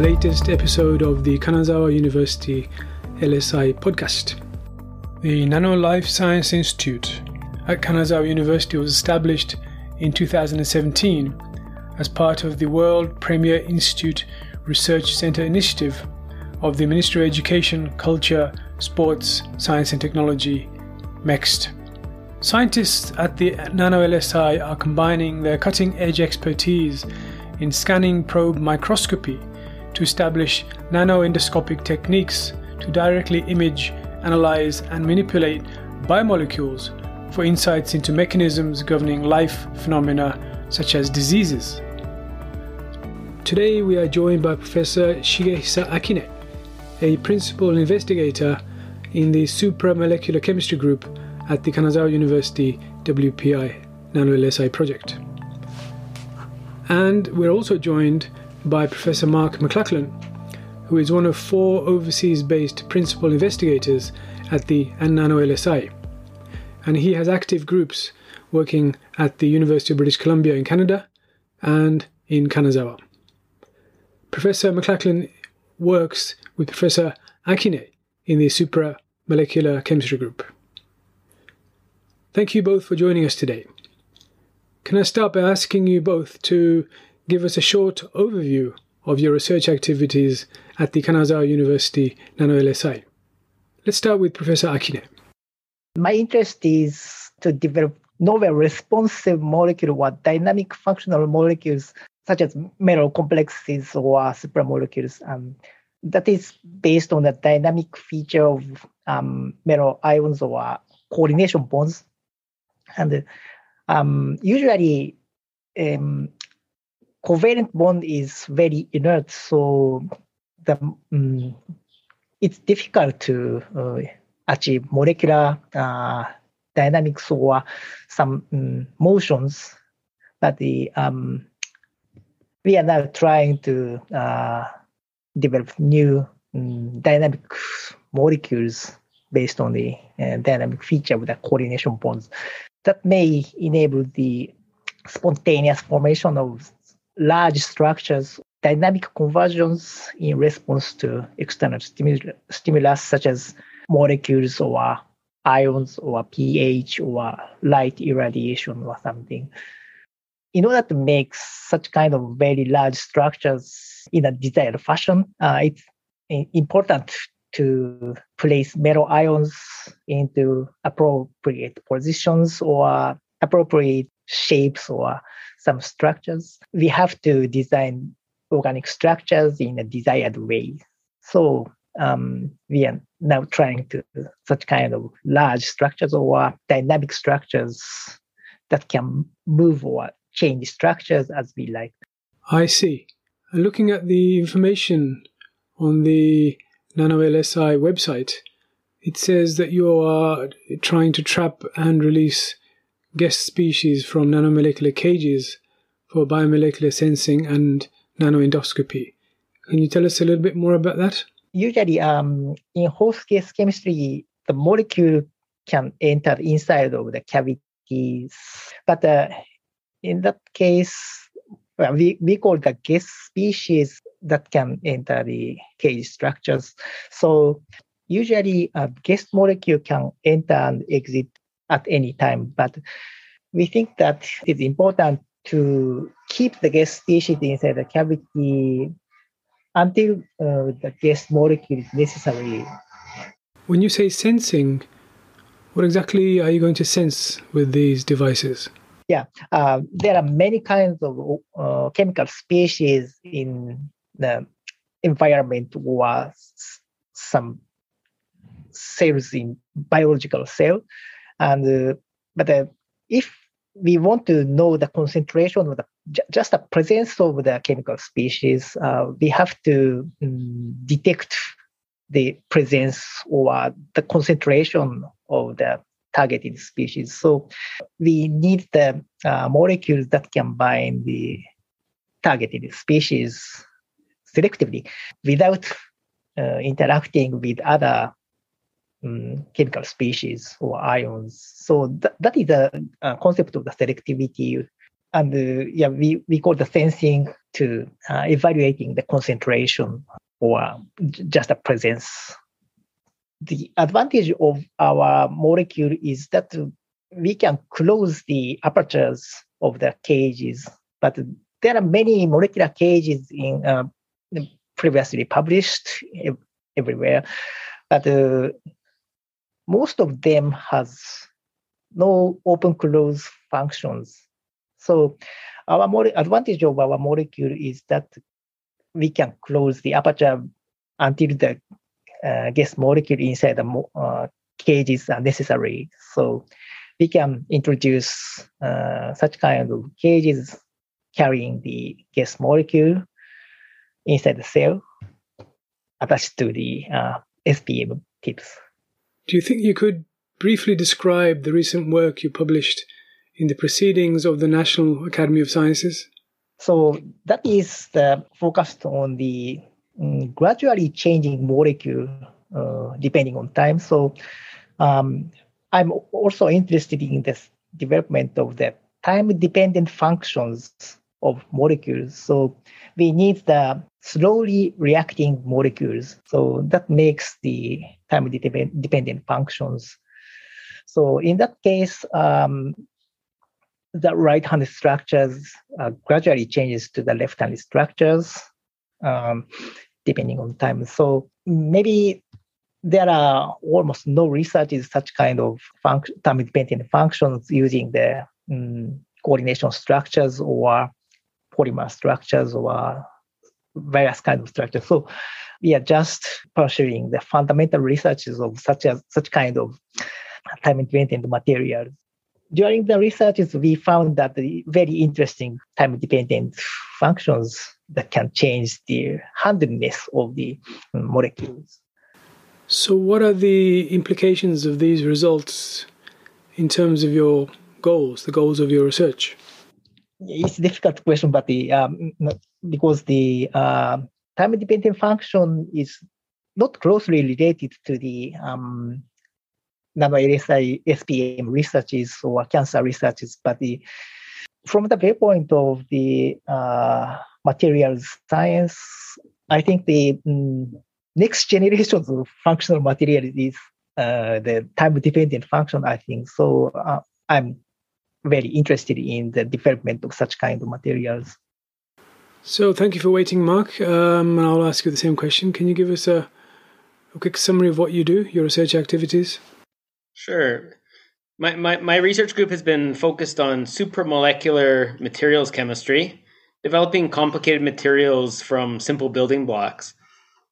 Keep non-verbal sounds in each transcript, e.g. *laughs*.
the latest episode of the Kanazawa University LSI podcast. The Nano Life Science Institute at Kanazawa University was established in 2017 as part of the World Premier Institute Research Center initiative of the Ministry of Education, Culture, Sports, Science and Technology, MEXT. Scientists at the Nano LSI are combining their cutting edge expertise in scanning probe microscopy to establish nanoendoscopic techniques to directly image, analyze, and manipulate biomolecules for insights into mechanisms governing life phenomena such as diseases. Today we are joined by Professor Shigehisa Akine, a principal investigator in the supramolecular chemistry group at the Kanazawa University WPI Nano LSI project. And we're also joined by Professor Mark McLachlan, who is one of four overseas based principal investigators at the Nano LSI. And he has active groups working at the University of British Columbia in Canada and in Kanazawa. Professor McLachlan works with Professor Akine in the supramolecular chemistry group. Thank you both for joining us today. Can I start by asking you both to give us a short overview of your research activities at the Kanazawa University Nano LSI? Let's start with Professor Akine. My interest is to develop novel responsive molecules or dynamic functional molecules such as metal complexes or supramolecules. Um, that is based on the dynamic feature of um, metal ions or coordination bonds. And um, usually, um, covalent bond is very inert, so the um, it's difficult to uh, achieve molecular uh, dynamics or some um, motions. But the um, we are now trying to uh, develop new um, dynamic molecules based on the uh, dynamic feature of the coordination bonds that may enable the spontaneous formation of large structures, dynamic conversions in response to external stimul- stimulus such as molecules or ions or pH or light irradiation or something. In order to make such kind of very large structures in a desired fashion, uh, it's important to place metal ions into appropriate positions or appropriate shapes or some structures. We have to design organic structures in a desired way. So um, we are now trying to such kind of large structures or dynamic structures that can move or change structures as we like. I see. Looking at the information on the Nano LSI website, it says that you are trying to trap and release guest species from nanomolecular cages for biomolecular sensing and nanoendoscopy. Can you tell us a little bit more about that? Usually, um, in host guest chemistry, the molecule can enter inside of the cavities, but uh, in that case, well, we, we call the guest species that can enter the cage structures. So usually a guest molecule can enter and exit at any time, but we think that it's important to keep the guest species inside the cavity until uh, the guest molecule is necessary. When you say sensing, what exactly are you going to sense with these devices? Yeah, uh, there are many kinds of uh, chemical species in the environment or some cells in biological cell. And uh, but uh, if we want to know the concentration of the just the presence of the chemical species, uh, we have to um, detect the presence or the concentration of the targeted species. So we need the uh, molecules that can bind the targeted species selectively without uh, interacting with other um, chemical species or ions. So th- that is the uh, concept of the selectivity and uh, yeah, we, we call the sensing to uh, evaluating the concentration or just a presence. The advantage of our molecule is that we can close the apertures of the cages, but there are many molecular cages in uh, previously published everywhere, but uh, most of them has no open close functions. So our mo- advantage of our molecule is that we can close the aperture until the uh, guest molecule inside the mo- uh, cages are necessary. So we can introduce uh, such kind of cages carrying the guest molecule inside the cell attached to the uh, SPM tips. Do you think you could briefly describe the recent work you published in the Proceedings of the National Academy of Sciences? So that is focused on the um, gradually changing molecule uh, depending on time. So um, I'm also interested in the development of the time-dependent functions of molecules. So we need the slowly reacting molecules. So that makes the time-dependent functions. So in that case, um, the right-hand structures uh, gradually changes to the left-hand structures um, depending on time. So maybe there are almost no research such kind of time-dependent functions using the um, coordination structures or polymer structures or various kinds of structures. So we are just pursuing the fundamental researches of such as such kind of time-dependent materials. During the researches, we found that the very interesting time-dependent functions that can change the handedness of the molecules. So, what are the implications of these results in terms of your goals, the goals of your research? It's a difficult question, but the um, because the uh, time-dependent function is not closely related to the um, nano-LSI SPM researches or cancer researches, but the, from the viewpoint of the uh, materials science, I think the um, next generation of functional material is uh, the time-dependent function, I think. So uh, I'm very interested in the development of such kind of materials. So thank you for waiting, Mark. Um, and I'll ask you the same question. Can you give us a, a quick summary of what you do, your research activities? Sure. My, my, my research group has been focused on supramolecular materials chemistry, developing complicated materials from simple building blocks.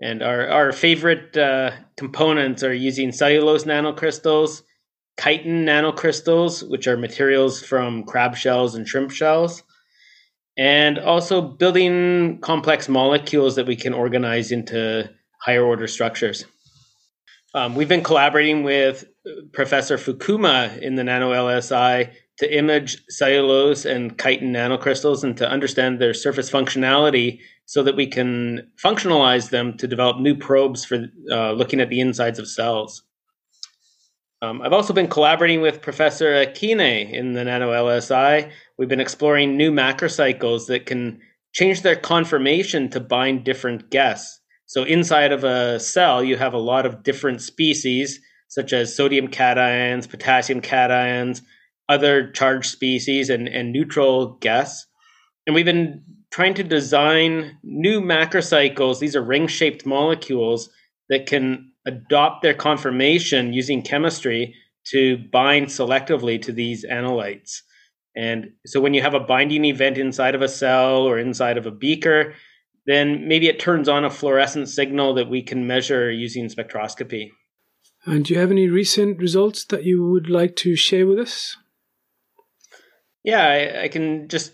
And our, our favorite uh, components are using cellulose nanocrystals, chitin nanocrystals, which are materials from crab shells and shrimp shells, and also building complex molecules that we can organize into higher order structures. Um, we've been collaborating with Professor Fukuma in the Nano LSI to image cellulose and chitin nanocrystals and to understand their surface functionality so that we can functionalize them to develop new probes for uh, looking at the insides of cells. Um, I've also been collaborating with Professor Akine in the Nano LSI. We've been exploring new macrocycles that can change their conformation to bind different guests. So inside of a cell, you have a lot of different species, such as sodium cations, potassium cations, other charged species, and, and neutral guests. And we've been trying to design new macrocycles. These are ring shaped molecules that can adopt their conformation using chemistry to bind selectively to these analytes. And so when you have a binding event inside of a cell or inside of a beaker, then maybe it turns on a fluorescent signal that we can measure using spectroscopy. And do you have any recent results that you would like to share with us? Yeah, I, I can just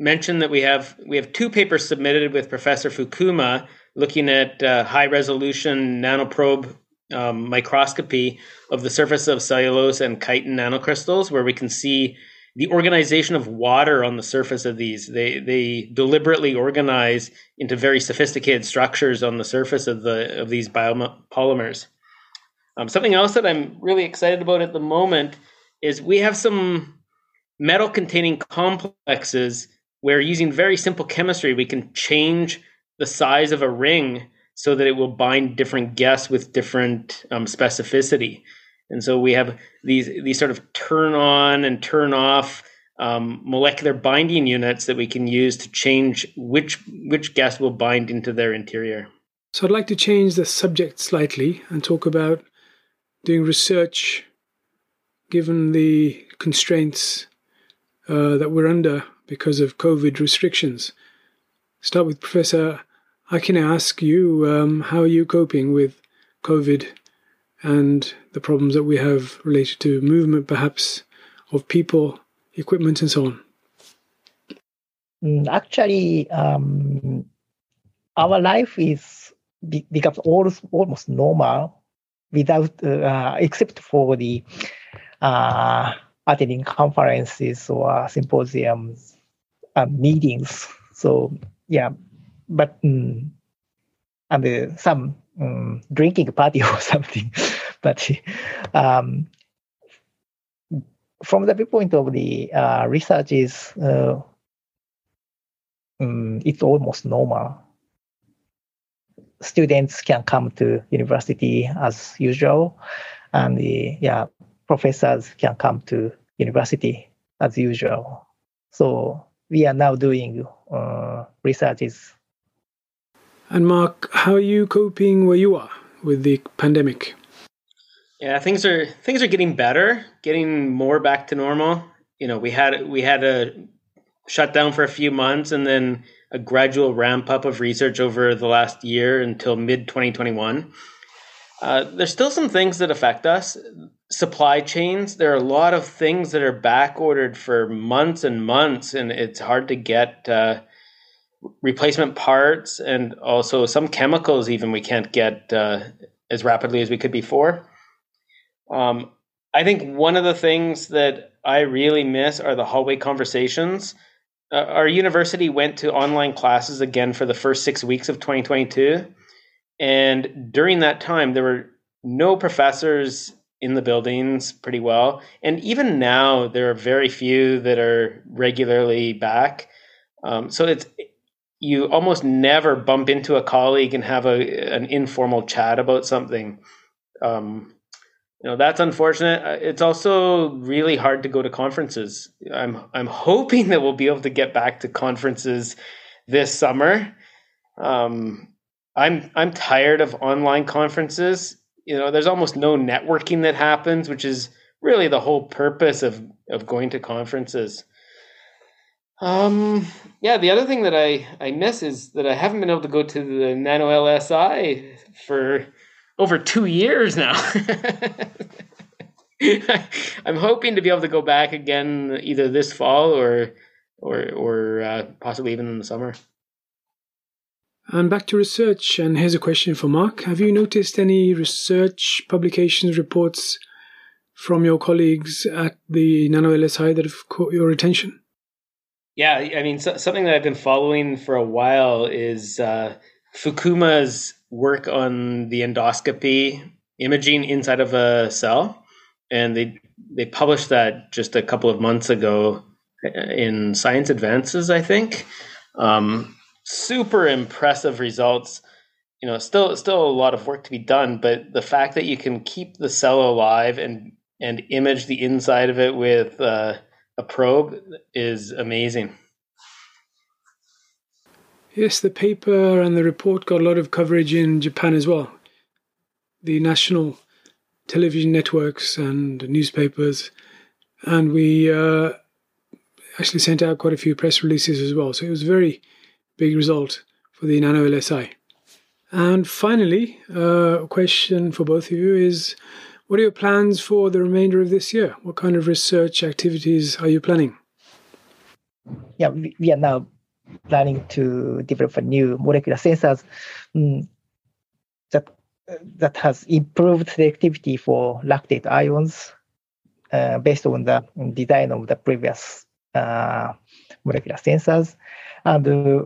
mention that we have we have two papers submitted with Professor Fukuma looking at uh, high resolution nanoprobe um, microscopy of the surface of cellulose and chitin nanocrystals, where we can see the organization of water on the surface of these. They they deliberately organize into very sophisticated structures on the surface of the of these biopolymers. Um, something else that I'm really excited about at the moment is we have some metal containing complexes where using very simple chemistry, we can change the size of a ring so that it will bind different guests with different um, specificity. And so we have these these sort of turn on and turn off um, molecular binding units that we can use to change which which guest will bind into their interior. So I'd like to change the subject slightly and talk about doing research given the constraints uh, that we're under because of COVID restrictions. Start with Professor. I can ask you, um, how are you coping with COVID and the problems that we have related to movement, perhaps, of people, equipment, and so on? Mm, actually, um, our life is becomes almost, normal without, uh, except for the uh, attending conferences or symposiums and meetings. So yeah, but um, and uh, some um, drinking party *laughs* or something. but um, from the viewpoint of the uh, research is uh, um, it's almost normal. Students can come to university as usual, and the yeah professors can come to university as usual. So we are now doing uh, researches. And Mark, how are you coping where you are with the pandemic? Yeah, things are things are getting better, getting more back to normal. You know, we had we had a shutdown for a few months and then a gradual ramp up of research over the last year until mid 2021. Uh, there's still some things that affect us. Supply chains, there are a lot of things that are back ordered for months and months, and it's hard to get uh, replacement parts and also some chemicals, even we can't get uh, as rapidly as we could before. Um, I think one of the things that I really miss are the hallway conversations. Uh, our university went to online classes again for the first six weeks of 2022 and during that time, there were no professors in the buildings pretty well. And even now, there are very few that are regularly back. Um, so it's you almost never bump into a colleague and have a an informal chat about something. Um, you know that's unfortunate. Uh, it's also really hard to go to conferences. I'm I'm hoping that we'll be able to get back to conferences this summer. Um, I'm I'm tired of online conferences. You know, there's almost no networking that happens, which is really the whole purpose of of going to conferences. Um, yeah, the other thing that I I miss is that I haven't been able to go to the Nano LSI for over two years now. *laughs* I'm hoping to be able to go back again either this fall or or or uh, possibly even in the summer. And back to research, and here's a question for Mark. Have you noticed any research publications, reports from your colleagues at the Nano LSI that have caught your attention? Yeah, I mean, so, something that I've been following for a while is uh, Fukuma's work on the endoscopy imaging inside of a cell, and they they published that just a couple of months ago in Science Advances, I think. Um, super impressive results. You know, still still a lot of work to be done, but the fact that you can keep the cell alive and and image the inside of it with uh, a probe is amazing. Yes, the paper and the report got a lot of coverage in Japan as well. The national television networks and newspapers, and we uh, actually sent out quite a few press releases as well. So it was a very big result for the Nano LSI. And finally, uh, a question for both of you is what are your plans for the remainder of this year? What kind of research activities are you planning? Yeah, we, are now planning to develop a new molecular sensors um, that that has improved selectivity for lactate ions uh, based on the design of the previous uh, molecular sensors. And uh,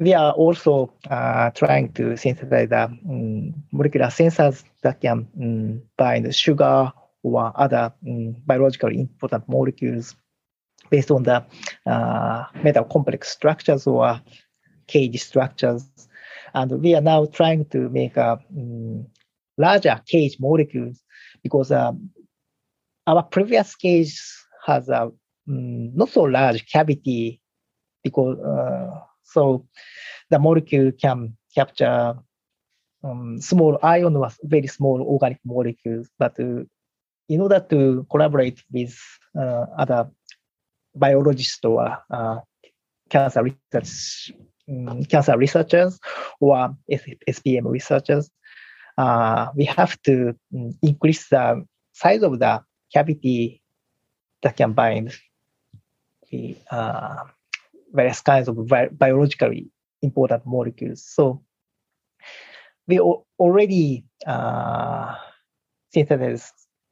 we are also uh, trying to synthesize the um, molecular sensors that can um, bind sugar or other um, biologically important molecules based on the uh, metal complex structures or cage structures. And we are now trying to make a larger cage molecules because um, our previous cage has a not so large cavity because uh, so the molecule can capture um, small ion or very small organic molecules. But uh, in order to collaborate with uh, other biologists or uh, cancer research, um, cancer researchers or SPM researchers, uh, we have to um, increase the size of the cavity that can bind the uh, various kinds of bi- biologically important molecules. So we already uh,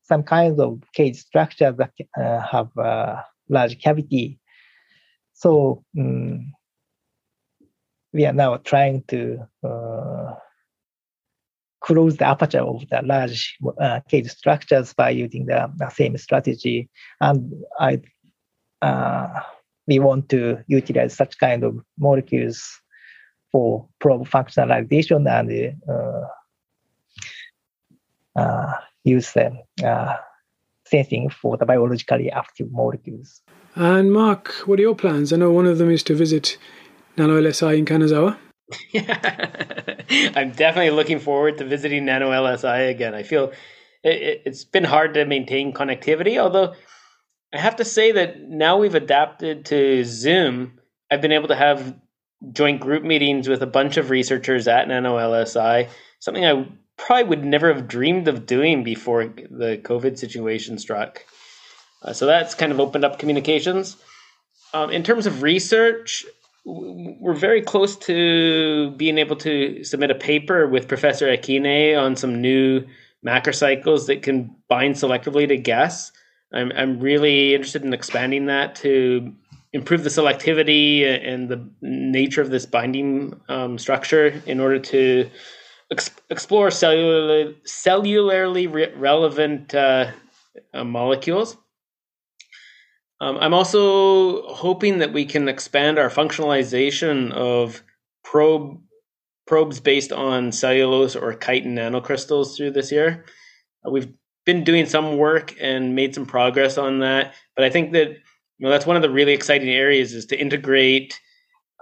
some kinds of cage structures that uh, have a large cavity. So um, we are now trying to uh, close the aperture of the large uh, cage structures by using the, the same strategy. And I, uh, we want to utilize such kind of molecules for probe functionalization and uh, uh, use them uh, sensing for the biologically active molecules. And Mark, what are your plans? I know one of them is to visit Nano LSI in Kanazawa. *laughs* I'm definitely looking forward to visiting Nano LSI again. I feel it, has been hard to maintain connectivity, although I have to say that now we've adapted to Zoom. I've been able to have joint group meetings with a bunch of researchers at NanoLSI, something I probably would never have dreamed of doing before the COVID situation struck. Uh, so that's kind of opened up communications. Um, in terms of research, we're very close to being able to submit a paper with Professor Akine on some new macrocycles that can bind selectively to guests. I'm, I'm really interested in expanding that to improve the selectivity and the nature of this binding um, structure in order to ex- explore cellular, cellularly re- relevant uh, uh, molecules. Um, I'm also hoping that we can expand our functionalization of probe probes based on cellulose or chitin nanocrystals through this year. Uh, we've been doing some work and made some progress on that, but I think that you know that's one of the really exciting areas is to integrate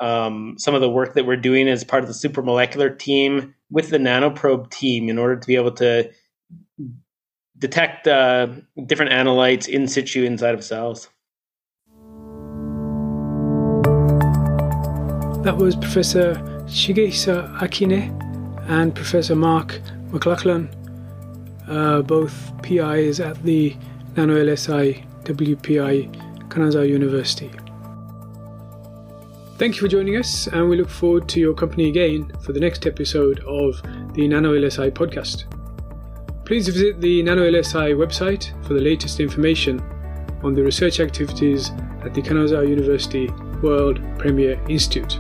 um, some of the work that we're doing as part of the supramolecular team with the nanoprobe team in order to be able to detect uh, different analytes in situ inside of cells. That was Professor Shigehisa Akine and Professor Mark McLachlan, uh, both PIs at the Nano LSI WPI Kanazawa University. Thank you for joining us, and we look forward to your company again for the next episode of the Nano LSI podcast. Please visit the Nano LSI website for the latest information on the research activities at the Kanazawa University World Premier Institute.